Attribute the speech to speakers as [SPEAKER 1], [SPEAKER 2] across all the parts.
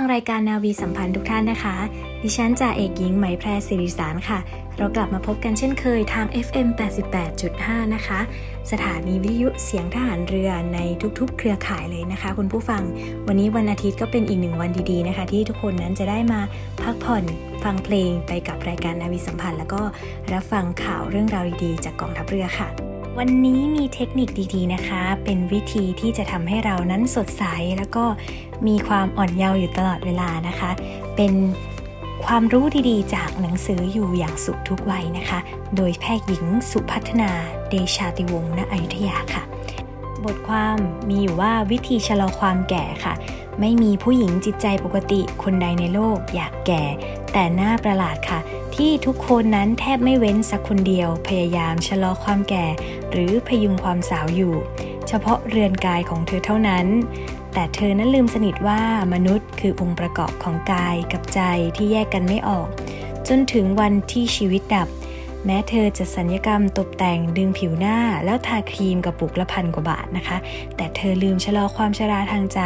[SPEAKER 1] งรายการนาวีสัมพันธ์ทุกท่านนะคะ ดิฉันจ่าเอกหญิงไหมแพรสิริสารค่ะ เรากลับมาพบกันเช่นเคยทาง FM 88.5 นะคะ สถานีวิทยุเสียงทหารเรือในทุกๆ เครือข่ายเลยนะคะ คุณผู้ฟัง วันนี้วันอาทิตย์ก็เป็นอีกหนึ่งวันดีๆนะคะ ที่ทุกคนนั้นจะได้มาพักผ่อนฟังเพลงไปกับรายการนาวีสัมพันธ์ แล้วก็รับฟังข่าวเรื่องราวดีๆ จากกองทัพเรือค่ะวันนี้มีเทคนิคดีๆนะคะ เป็นวิธีที่จะทำให้เรานั้นสดใสแล้วก็ มีความอ่อนเยาว์อยู่ตลอดเวลานะคะ เป็นความรู้ดีๆ จากหนังสืออยู่อย่างสุขทุกวัยนะคะ โดยแพทย์หญิงสุพัฒนาเดชาติวงศ์ณอยุธยาค่ะ บทความมีอยู่ว่าวิธีชะลอความแก่ค่ะ ไม่มีผู้หญิงจิตใจปกติคนใดในโลกอยากแก่ แต่หน้าประหลาดค่ะ ที่ทุกคนนั้นแทบไม่เว้นสักคนเดียว พยายามชะลอความแก่ หรือพยุงความสาวอยู่ เฉพาะเรือนกายของเธอเท่านั้น แต่เธอนั้นลืมสนิทว่ามนุษย์คือองค์ประกอบของกายกับใจที่แยกกันไม่ออก จนถึงวันที่ชีวิตดับ แม้เธอจะสัญญกรรมตกแต่งดึงผิวหน้า แล้วทาครีมกับปุกละพันกว่าบาทนะคะ แต่เธอลืมชะลอความชราทางใจ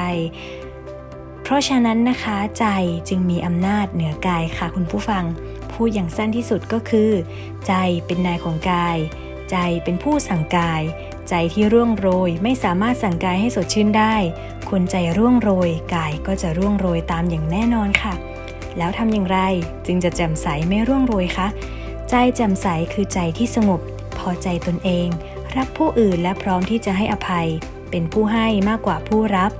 [SPEAKER 1] เพราะฉะนั้นนะคะใจจึงมีอำนาจเหนือกายค่ะคุณผู้ฟัง พูดอย่างสั้นที่สุดก็คือ ใจเป็นนายของกาย ใจเป็นผู้สั่งกาย ใจที่ร่วงโรยไม่สามารถสั่งกายให้สดชื่นได้ คนใจร่วงโรยกายก็จะร่วงโรยตามอย่างแน่นอนค่ะ แล้วทำอย่างไรจึงจะแจ่มใสไม่ร่วงโรยคะใจแจ่มใสคือใจที่สงบ พอใจตนเอง รักผู้อื่นและพร้อมที่จะให้อภัย เป็นผู้ให้มากกว่าผู้รับ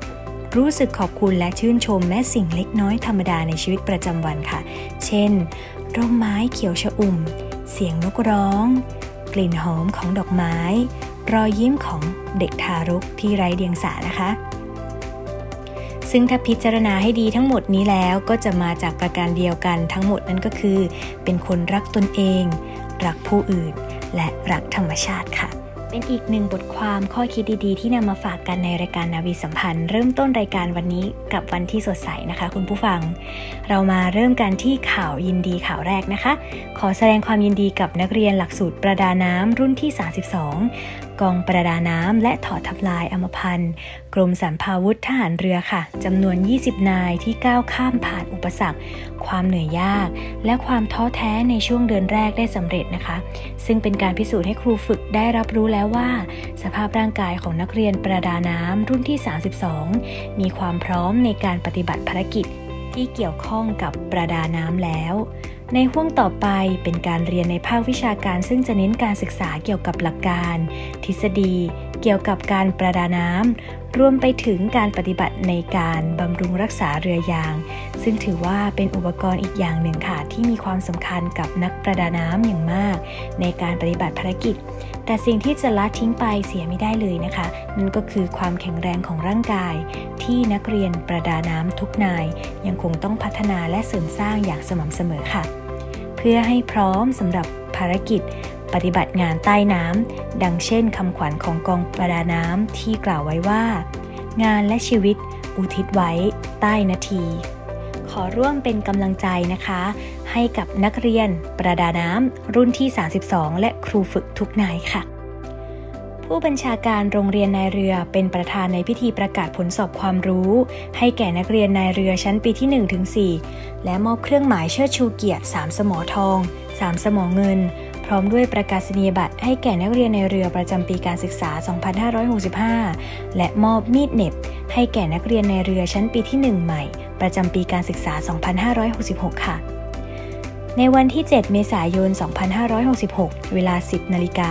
[SPEAKER 1] รู้สึกขอบคุณและชื่นชมแม้สิ่งเล็กน้อยธรรมดาในชีวิตประจำวันค่ะ เช่น ร่มไม้เขียวชอุ่ม เสียงนกร้อง กลิ่นหอมของดอกไม้ รอยยิ้มของเด็กทารกที่ไร้เดียงสานะคะ ซึ่งถ้าพิจารณาให้ดีทั้งหมดนี้แล้วก็จะมาจากประการเดียวกันทั้งหมดนั้นก็คือ เป็นคนรักตนเอง รักผู้อื่น และรักธรรมชาติค่ะเป็นอีกหนึ่งบทความข้อคิดดีๆ ที่นำมาฝากกันในรายการนาวีสัมพันธ์ เริ่มต้นรายการวันนี้กับวันที่สดใสนะคะ คุณผู้ฟัง เรามาเริ่มกันที่ข่าวยินดีข่าวแรกนะคะ ขอแสดงความยินดีกับนักเรียนหลักสูตรประดาน้ำรุ่นที่ 32 กองประดาน้ำและถอดทับลายอมพันธ์กรมสรรพาวุธทหารเรือค่ะจำนวน 20 นายที่ก้าวข้ามผ่านอุปสรรค ความเหนื่อยยาก และความท้อแท้ในช่วงเดือนแรกได้สำเร็จนะคะ ซึ่งเป็นการพิสูจน์ให้ครูฝึกได้รับรู้แล้วว่า สภาพร่างกายของนักเรียนประดาน้ำรุ่นที่ 32 มีความพร้อมในการปฏิบัติภารกิจที่เกี่ยวข้องกับประดาน้ำแล้ว ในห่วงต่อไปเป็นการเรียนในภาควิชาการซึ่งจะเน้นการศึกษาเกี่ยวกับหลักการ ทฤษฎี เกี่ยวกับการประดาน้ำรวมไปถึงการปฏิบัติในการบำรุงรักษาเรือยาง ซึ่งถือว่าเป็นอุปกรณ์อีกอย่างหนึ่งค่ะที่มีความสำคัญกับนักประดาน้ำอย่างมาก ในการปฏิบัติภารกิจ แต่สิ่งที่จะละทิ้งไปเสียไม่ได้เลยนะคะ นั่นก็คือความแข็งแรงของร่างกาย ที่นักเรียนประดาน้ำทุกนาย ยังคงต้องพัฒนาและเสริมสร้างอย่างสม่ำเสมอค่ะ พื่อให้พร้อมสำหรับภารกิจปฏิบัติงานใต้น้ำดังเช่นคำขวัญของกองประดาน้ำที่กล่าวไว้ว่า งานและชีวิตอุทิศไว้ใต้นาที ขอร่วมเป็นกำลังใจนะคะ ให้กับนักเรียนประดาน้ำรุ่นที่ 32 และครูฝึกทุกนายค่ะ ผู้บัญชาการโรงเรียนนายเรือเป็นประธานในพิธีประกาศผลสอบความรู้ ให้แก่นักเรียนนายเรือชั้นปีที่1ถึง4และมอบเครื่องหมายเชิดชูเกียรติ 3 สมอทอง 3 สมอเงิน พร้อมด้วยประกาศนียบัตรให้แก่นักเรียนในเรือประจำปีการศึกษา 2565 และมอบมีดเน็บ ให้แก่นักเรียนในเรือชั้นปีที่ 1 ใหม่ ประจำปีการศึกษา 2566 ค่ะในวันที่ 7 เมษายน 2566 เวลา 10 นาฬิกา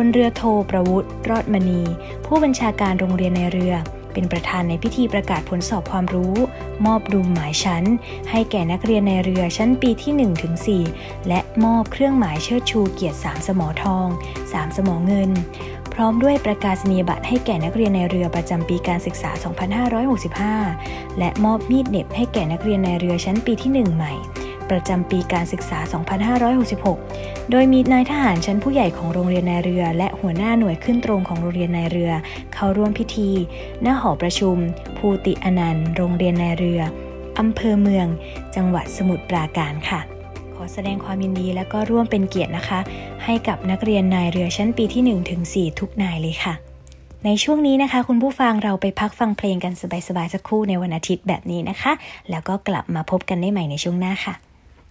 [SPEAKER 1] พลเรือโทประวุฒิรอดมณี ผู้บัญชาการโรงเรียนในเรือ เป็นประธานในพิธีประกาศผลสอบความรู้ มอบดุมหมายชั้น ให้แก่นักเรียนในเรือชั้นปีที่1ถึง4และมอบเครื่องหมายเชิดชูเกียรติ3สมอทอง 3 สมอเงิน พร้อมด้วยประกาศนียบัตรให้แก่นักเรียนในเรือประจำปีการศึกษา 2565 และมอบมีดเน็บให้แก่นักเรียนในเรือชั้นปีที่ 1 ใหม่ ประจำปีการศึกษา 2566 โดยมีนายทหารชั้นผู้ใหญ่ของโรงเรียนนายเรือ และหัวหน้าหน่วยขึ้นตรงของโรงเรียนนายเรือ เข้าร่วมพิธีหน้าหอประชุม ภูติอนันต์ โรงเรียนนายเรือ อำเภอเมือง จังหวัดสมุทรปราการค่ะ ขอแสดงความยินดีและก็ร่วมเป็นเกียรตินะคะ ให้กับนักเรียนนายเรือชั้นปีที่1ถึง4ทุกนายเลยค่ะในช่วงนี้นะคะ คุณผู้ฟังเราไปพักฟังเพลงกันสบายๆสักครู่ในวันอาทิตย์แบบนี้นะคะ แล้วก็กลับมาพบกันได้ใหม่ในช่วงหน้าค่ะ
[SPEAKER 2] ม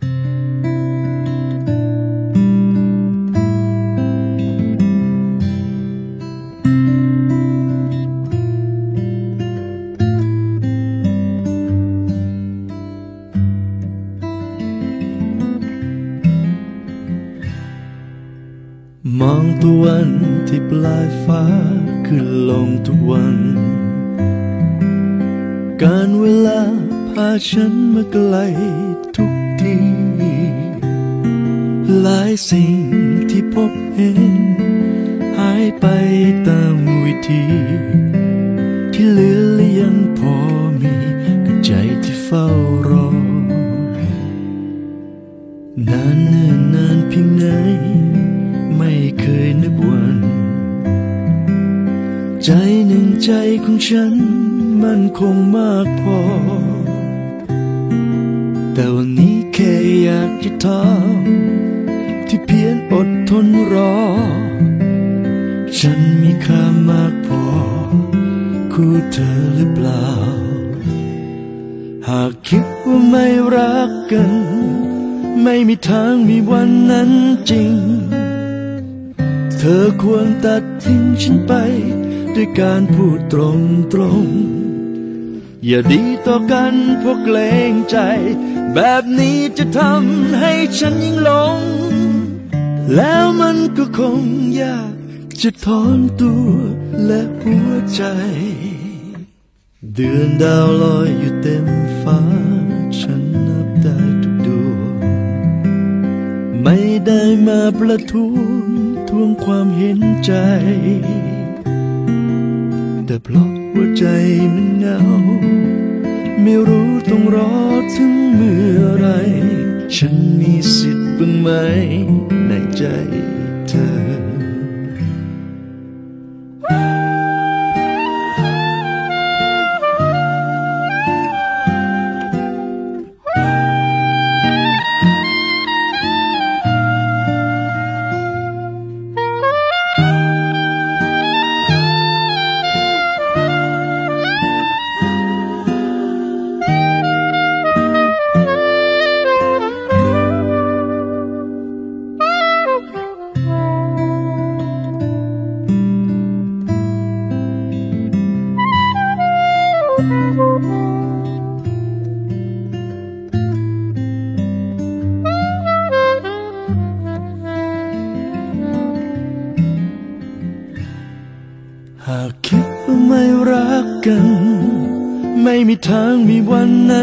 [SPEAKER 2] องตะวันที่ปลายฟ้าขึ้นลงทุกวัน การเวลาพาฉันมาไกลทุก ทีหลายสิ่งที่พบเห็น หายไปตามวิธี ที่เหลือและยังพอมีกับใจที่เฝ้ารอนานเนิ่นนานเพียงไหน ไม่เคยนึกวัน ใจหนึ่งใจของฉัน มันคงมากพอ แต่วันนี้ แค่อยากจะถามที่เพียงอดทนรอ ฉันมีค่ามากพอ คู่เธอหรือเปล่า หากคิดว่าไม่รักกัน ไม่มีทางมีวันนั้นจริง เธอควรตัดทิ้งฉันไป ด้วยการพูดตรงตรงอย่าดีต่อกันเพราะเกรงใจ แบบนี้จะทำให้ฉันยิ่งหลง แล้วมันก็คงยากจะถอนตัวและหัวใจ เดือนดาวลอยอยู่เต็มฟ้า ฉันนับได้ทุกดวง ไม่ได้มาประท้วงทวงความเห็นใจ แต่เพราะหัวใจมันเหงา ไม่รู้ต้องรอถึงเมื่อไร ฉันมีสิทธิ์บ้างไหมในใจเธอ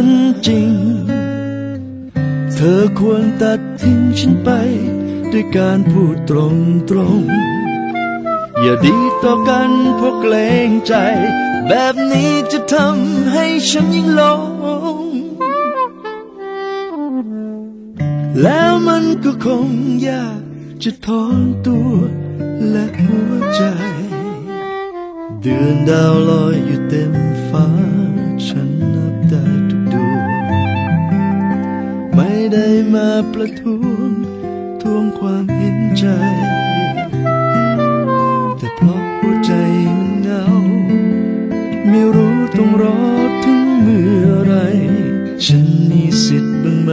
[SPEAKER 2] นั้นจริง เธอควรตัดทิ้งฉันไป ด้วยการพูดตรงตรงๆอย่าดีต่อกันเพราะเกรงใจ แบบนี้จะทำให้ฉันยิ่งหลง แล้วมันก็คงยากจะถอนตัวและหัวใจ เดือนดาวลอยอยู่เต็มฟ้า ไม่ได้มาประท้วงทวงความเห็นใจ แต่เพราะหัวใจมันเหงา ไม่รู้ต้องรอถึงเมื่อไร ฉันมีสิทธิ์บ้างไหม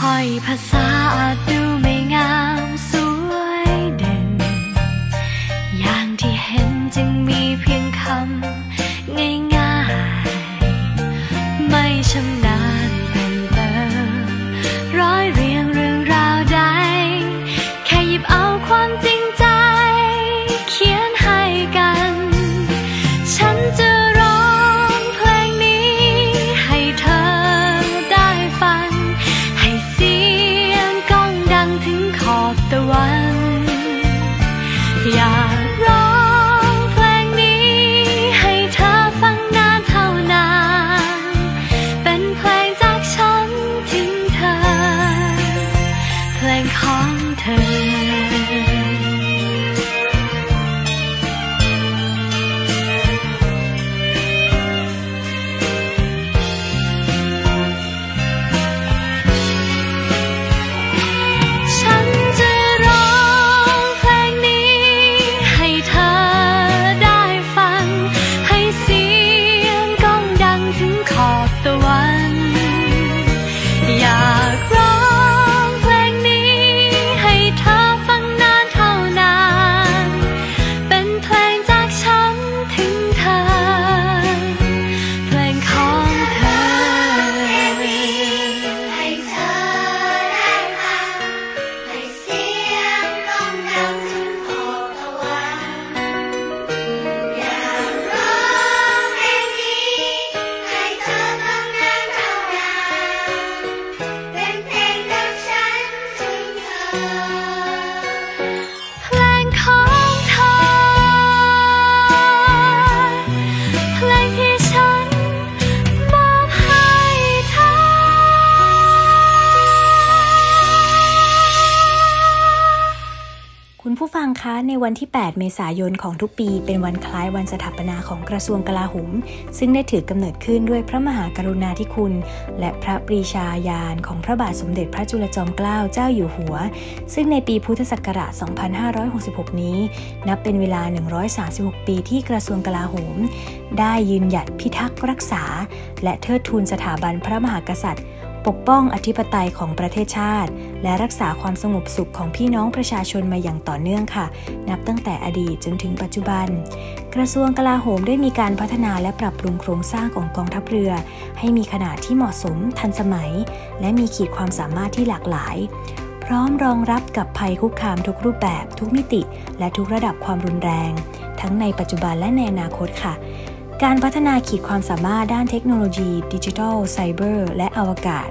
[SPEAKER 3] ถ้อยภาษาดู
[SPEAKER 1] ในวันที่ 8 เมษายนของทุกปี เป็นวันคล้ายวันสถาปนาของกระทรวงกลาโหม ซึ่งได้ถือกำเนิดขึ้นด้วยพระมหากรุณาธิคุณ และพระปรีชาญาณของพระบาทสมเด็จพระจุลจอมเกล้าเจ้าอยู่หัว ซึ่งในปีพุทธศักราช 2566 นี้ นับเป็นเวลา 136 ปีที่กระทรวงกลาโหม ได้ยืนหยัดพิทักษ์รักษา และเทิดทูนสถาบันพระมหากษัตริย์ ปกป้องอธิปไตยของประเทศชาติ และรักษาความสงบสุขของพี่น้องประชาชนมาอย่างต่อเนื่องค่ะ นับตั้งแต่อดีตจนถึงปัจจุบัน กระทรวงกลาโหมได้มีการพัฒนาและปรับปรุงโครงสร้างของกองทัพเรือ ให้มีขนาดที่เหมาะสมทันสมัย และมีขีดความสามารถที่หลากหลาย พร้อมรองรับกับภัยคุกคามทุกรูปแบบ ทุกมิติ และทุกระดับความรุนแรง ทั้งในปัจจุบันและในอนาคตค่ะ การพัฒนาขีดความสามารถด้านเทคโนโลยี ดิจิทัล ไซเบอร์ และอวกาศ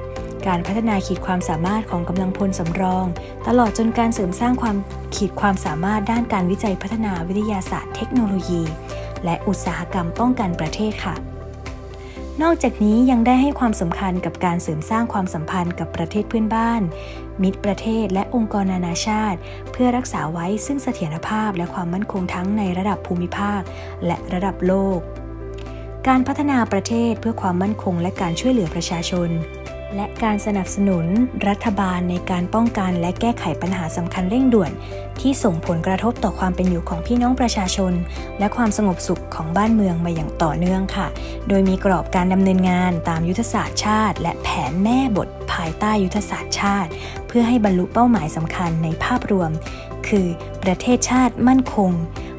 [SPEAKER 1] การพัฒนาขีดความสามารถของกำลังพลสำรอง ตลอดจนการเสริมสร้างความขีดความสามารถด้านการวิจัยพัฒนาวิทยาศาสตร์เทคโนโลยี และอุตสาหกรรมป้องกันประเทศค่ะ นอกจากนี้ยังได้ให้ความสำคัญกับการเสริมสร้างความสัมพันธ์กับประเทศเพื่อนบ้าน มิตรประเทศและองค์กรนานาชาติ เพื่อรักษาไว้ซึ่งเสถียรภาพและความมั่นคงทั้งในระดับภูมิภาค และระดับโลก การพัฒนาประเทศเพื่อความมั่นคงและการช่วยเหลือประชาชน และการสนับสนุนรัฐบาลในการป้องกันและแก้ไขปัญหาสำคัญเร่งด่วน ที่ส่งผลกระทบต่อความเป็นอยู่ของพี่น้องประชาชน และความสงบสุขของบ้านเมืองมาอย่างต่อเนื่องค่ะ โดยมีกรอบการดำเนินงานตามยุทธศาสตร์ชาติ และแผนแม่บทภายใต้ยุทธศาสตร์ชาติ เพื่อให้บรรลุเป้าหมายสำคัญในภาพรวม คือ ประเทศชาติมั่นคง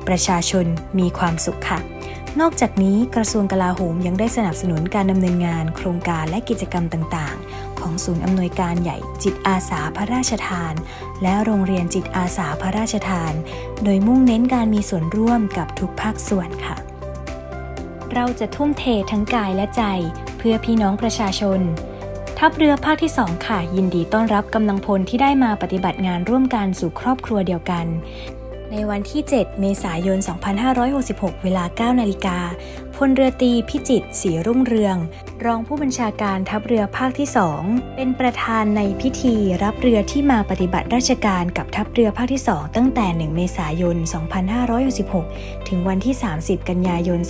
[SPEAKER 1] ประชาชนมีความสุขค่ะ นอกจากนี้กระทรวงกลาโหมยังได้สนับสนุนการดำเนินงาน โครงการและกิจกรรมต่างๆ ของศูนย์อำนวยการใหญ่จิตอาสาพระราชทาน และโรงเรียนจิตอาสาพระราชทาน โดยมุ่งเน้นการมีส่วนร่วมกับทุกภาคส่วนค่ะ เราจะทุ่มเททั้งกายและใจเพื่อพี่น้องประชาชน ทัพเรือภาคที่ 2 ค่ะ ยินดีต้อนรับกำลังพลที่ได้มาปฏิบัติงานร่วมกันสู่ครอบครัวเดียวกัน ในวันที่ 7 เมษายน 2566 เวลา 9 นาฬิกา พลเรือตีพิจิตสีรุ่งเรือง รองผู้บัญชาการทัพเรือภาคที่ 2 เป็นประธานในพิธีรับเรือที่มาปฏิบัติราชการกับทัพเรือภาคที่ 2 ตั้งแต่ 1 เมษายน 2566 ถึงวันที่ 30 กันยายน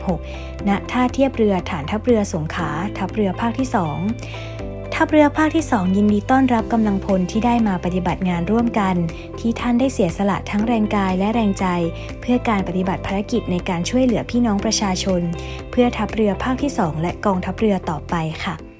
[SPEAKER 1] 2566 ณ ท่าเทียบเรือฐานทัพเรือสงขลาทัพเรือภาคที่ 2 ทัพเรือภาคที่ 2 ยินดีต้อนรับกำลังพลที่ได้มาปฏิบัติงานร่วมกัน ที่ท่านได้เสียสละทั้งแรงกายและแรงใจ เพื่อการปฏิบัติภารกิจในการช่วยเหลือพี่น้องประชาชน เพื่อทัพเรือภาคที่ 2 และกองทัพเรือต่อไปค่ะ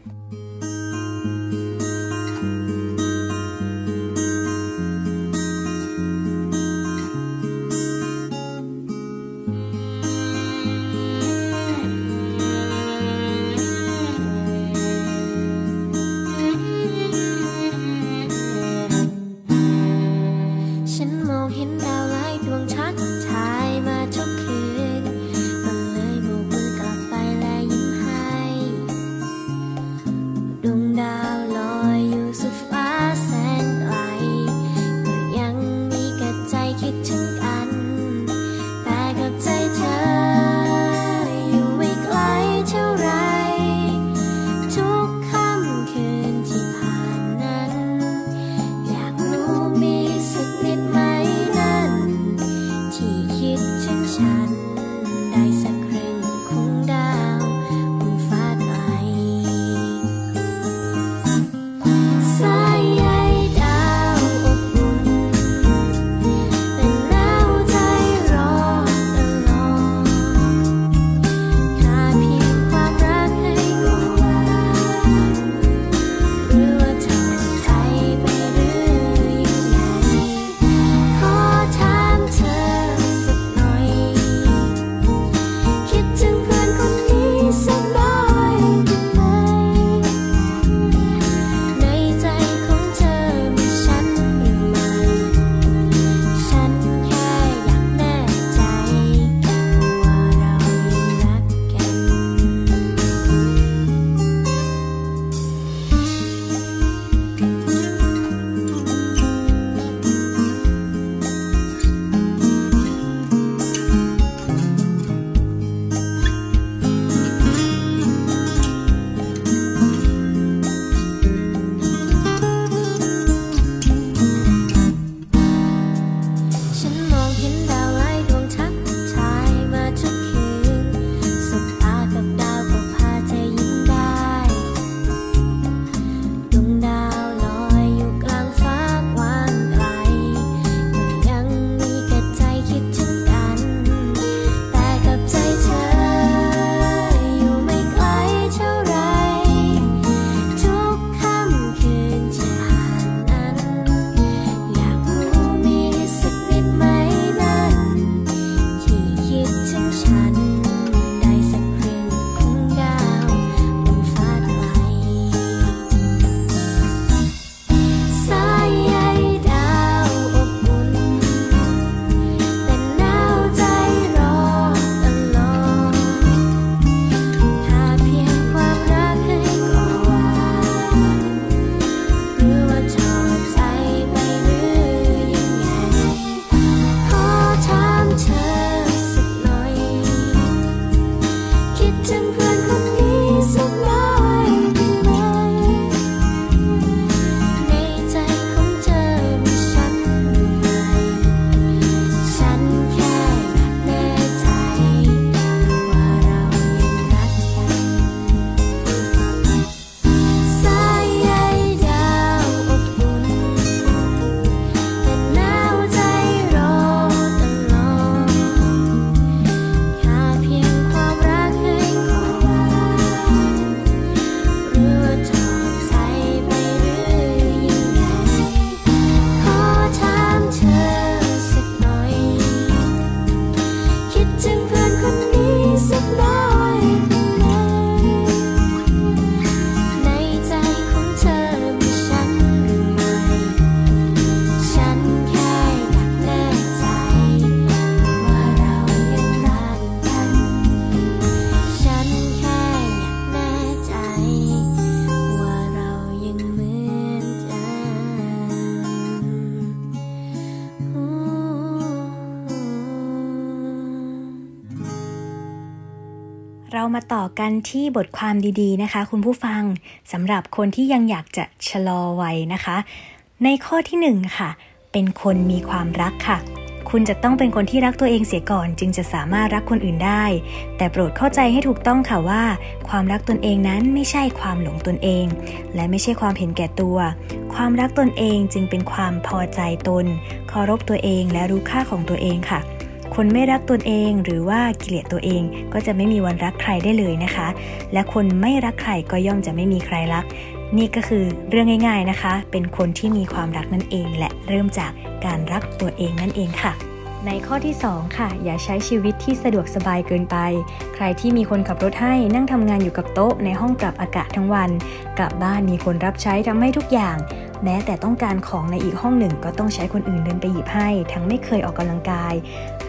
[SPEAKER 1] เรามาต่อกันที่บทความดีๆนะคะ คุณผู้ฟังสำหรับคนที่ยังอยากจะชะลอวัยนะคะ ในข้อที่หนึ่งค่ะ เป็นคนมีความรักค่ะ คุณจะต้องเป็นคนที่รักตัวเองเสียก่อน จึงจะสามารถรักคนอื่นได้ แต่โปรดเข้าใจให้ถูกต้องค่ะว่า ความรักตนเองนั้นไม่ใช่ความหลงตนเอง และไม่ใช่ความเห็นแก่ตัว ความรักตนเองจึงเป็นความพอใจตนเคารพตัวเองและรู้ค่าของตัวเองค่ะ คนไม่รักตนเองหรือว่าเกลียดตัวเองก็จะไม่มีวันรักใครได้เลยนะคะ และคนไม่รักใครก็ย่อมจะไม่มีใครรัก นี่ก็คือเรื่องง่าย ๆนะคะ เป็นคนที่มีความรักนั่นเอง และเริ่มจากการรักตัวเองนั่นเองค่ะ ในข้อที่ 2 ค่ะ อย่าใช้ชีวิตที่สะดวกสบายเกินไป ใครที่มีคนขับรถให้นั่งทำงานอยู่กับโต๊ะในห้องปรับอากาศทั้งวัน กลับบ้านมีคนรับใช้ทำให้ทุกอย่างแม้แต่ต้องการของในอีกห้องหนึ่งก็ต้องใช้คนอื่นเดินไปหยิบให้ ทั้งไม่เคยออกกำลังกาย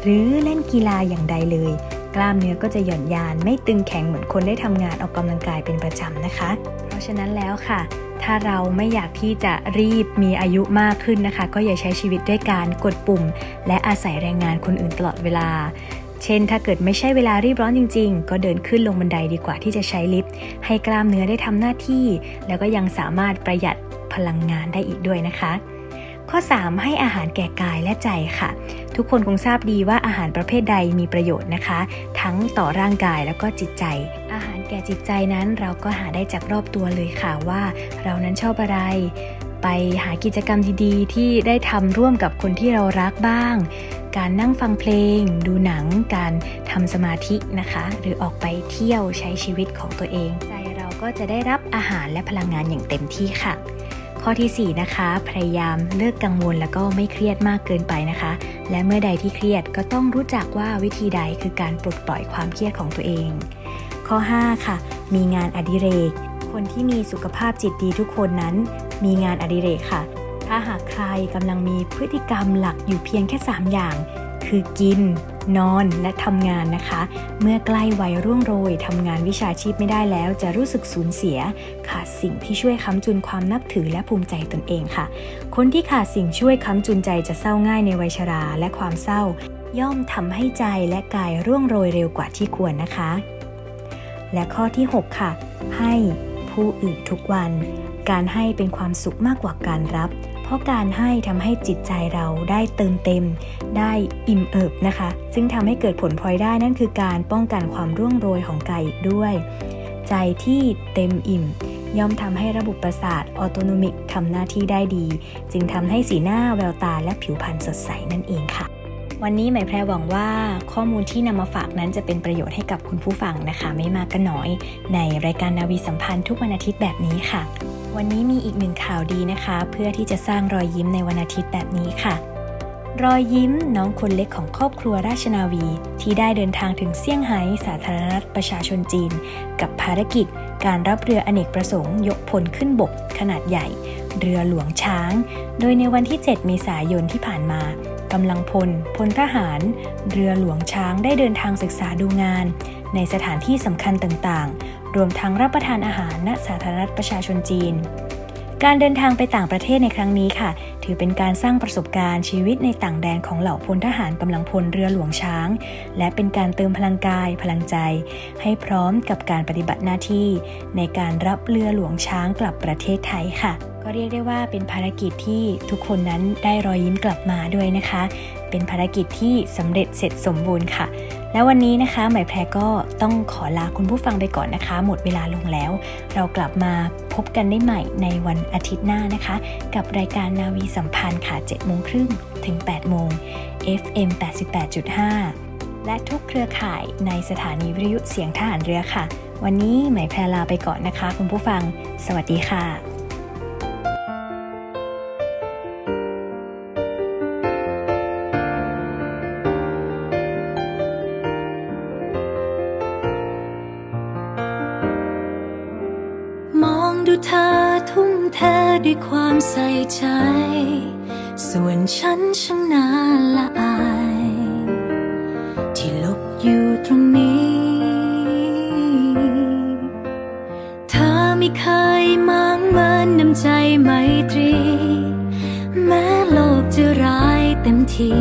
[SPEAKER 1] หรือเล่นกีฬาอย่างใดเลย กล้ามเนื้อก็จะหย่อนยานไม่ตึงแข็งเหมือนคนได้ทำงานออกกำลังกายเป็นประจำนะคะ เพราะฉะนั้นแล้วค่ะ ถ้าเราไม่อยากที่จะรีบมีอายุมากขึ้นนะคะ ก็อย่าใช้ชีวิตด้วยการกดปุ่ม และอาศัยแรงงานคนอื่นตลอดเวลาเช่น ถ้าเกิดไม่ใช่เวลารีบร้อนจริง ๆ ก็เดินขึ้นลงบันไดดีกว่าที่จะใช้ลิฟต์ ให้กล้ามเนื้อได้ทำหน้าที่ แล้วก็ยังสามารถประหยัดพลังงานได้อีกด้วยนะคะ ข้อ 3 ให้อาหารแก่กายและใจค่ะ ทุกคนคงทราบดีว่าอาหารประเภทใดมีประโยชน์นะคะ ทั้งต่อร่างกายแล้วก็จิตใจ อาหารแก่จิตใจนั้นเราก็หาได้จากรอบตัวเลยค่ะว่า เรานั้นชอบอะไรไปหากิจกรรมดีๆที่ได้ทำร่วมกับคนที่เรารักบ้าง การนั่งฟังเพลง ดูหนัง การทำสมาธินะคะ หรือออกไปเที่ยวใช้ชีวิตของตัวเอง ใจเราก็จะได้รับอาหารและพลังงานอย่างเต็มที่ค่ะ ข้อที่ 4 นะคะ พยายามเลิกกังวลแล้วก็ไม่เครียดมากเกินไปนะคะ และเมื่อใดที่เครียดก็ต้องรู้จักว่าวิธีใดคือการปลดปล่อยความเครียดของตัวเอง ข้อ 5 ค่ะ มีงานอดิเรก คนที่มีสุขภาพจิตดีทุกคนนั้น มีงานอดิเรกค่ะ ถ้าหากใครกำลังมีพฤติกรรมหลักอยู่เพียงแค่ 3 อย่าง คือกิน นอนและทำงานนะคะ เมื่อใกล้วัยร่วงโรยทำงานวิชาชีพไม่ได้แล้ว จะรู้สึกสูญเสีย ขาดสิ่งที่ช่วยค้ำจุนความนับถือและภูมิใจตนเองค่ะ คนที่ขาดสิ่งช่วยค้ำจุนใจจะเศร้าง่ายในวัยชราและความเศร้า ย่อมทำให้ใจและกายร่วงโรยเร็วกว่าที่ควรนะคะ และข้อที่ 6 ค่ะ ให้ผู้อื่นทุกวัน การให้เป็นความสุขมากกว่าการรับ เพราะการให้ทำให้จิตใจเราได้เติมเต็ม ได้อิ่มเอิบนะคะ ซึ่งทำให้เกิดผลพลอยได้นั่นคือการป้องกันความร่วงโรยของกายอีกด้วย ใจที่เต็มอิ่ม ย่อมทำให้ระบบประสาทออโตโนมิกทำหน้าที่ได้ดี จึงทำให้สีหน้าแววตาและผิวพรรณสดใสนั่นเองค่ะวันนี้หมายแพรหวังว่าข้อมูลที่นำมาฝากนั้นจะเป็นประโยชน์ให้กับคุณผู้ฟังนะคะ ไม่มากก็น้อย ในรายการนาวีสัมพันธ์ทุกวันอาทิตย์แบบนี้ค่ะ วันนี้มีอีกหนึ่งข่าวดีนะคะ เพื่อที่จะสร้างรอยยิ้มในวันอาทิตย์แบบนี้ค่ะ รอยยิ้มน้องคนเล็กของครอบครัวราชนาวี ที่ได้เดินทางถึงเซี่ยงไฮ้สาธารณรัฐประชาชนจีน กับภารกิจ การรับเรืออเนกประสงค์ ยกพลขึ้นบก ขนาดใหญ่ เรือหลวงช้าง โดยในวันที่ 7 เมษายนที่ผ่านมากำลังพล พลทหาร เรือหลวงช้างได้เดินทางศึกษาดูงาน ในสถานที่สำคัญต่าง รวมทั้งรับประทานอาหารณสาธารณรัฐประชาชนจีน การเดินทางไปต่างประเทศในครั้งนี้ค่ะ ถือเป็นการสร้างประสบการณ์ชีวิตในต่างแดนของเหล่าพลทหารกำลังพลเรือหลวงช้าง และเป็นการเติมพลังกาย พลังใจ ให้พร้อมกับการปฏิบัติหน้าที่ ในการรับเรือหลวงช้างกลับประเทศไทยค่ะก็เรียกได้ว่าเป็นภารกิจที่ทุกคนนั้นได้รอยยิ้มกลับมาด้วยนะคะ เป็นภารกิจที่สำเร็จเสร็จสมบูรณ์ค่ะ แล้ววันนี้นะคะหมายแพรก็ต้องขอลาคุณผู้ฟังไปก่อนนะคะ หมดเวลาลงแล้ว เรากลับมาพบกันได้ใหม่ในวันอาทิตย์หน้านะคะ กับรายการนาวีสัมพันธ์ค่ะ7โมงครึ่งถึง 8 โมง FM 88.5 และทุกเครือข่ายในสถานีวิทยุเสียงทหารเรือค่ะ วันนี้หมายแพรลาไปก่อนนะคะ คุณผู้ฟัง สวัสดีค่ะ
[SPEAKER 3] ใส่ใจ ส่วนฉันช่างน่าละอาย ที่ลบอยู่ตรงนี้ เธอไม่เคยมั่งเหมือนน้ำใจไมตรี แม้โลกจะร้ายเต็มที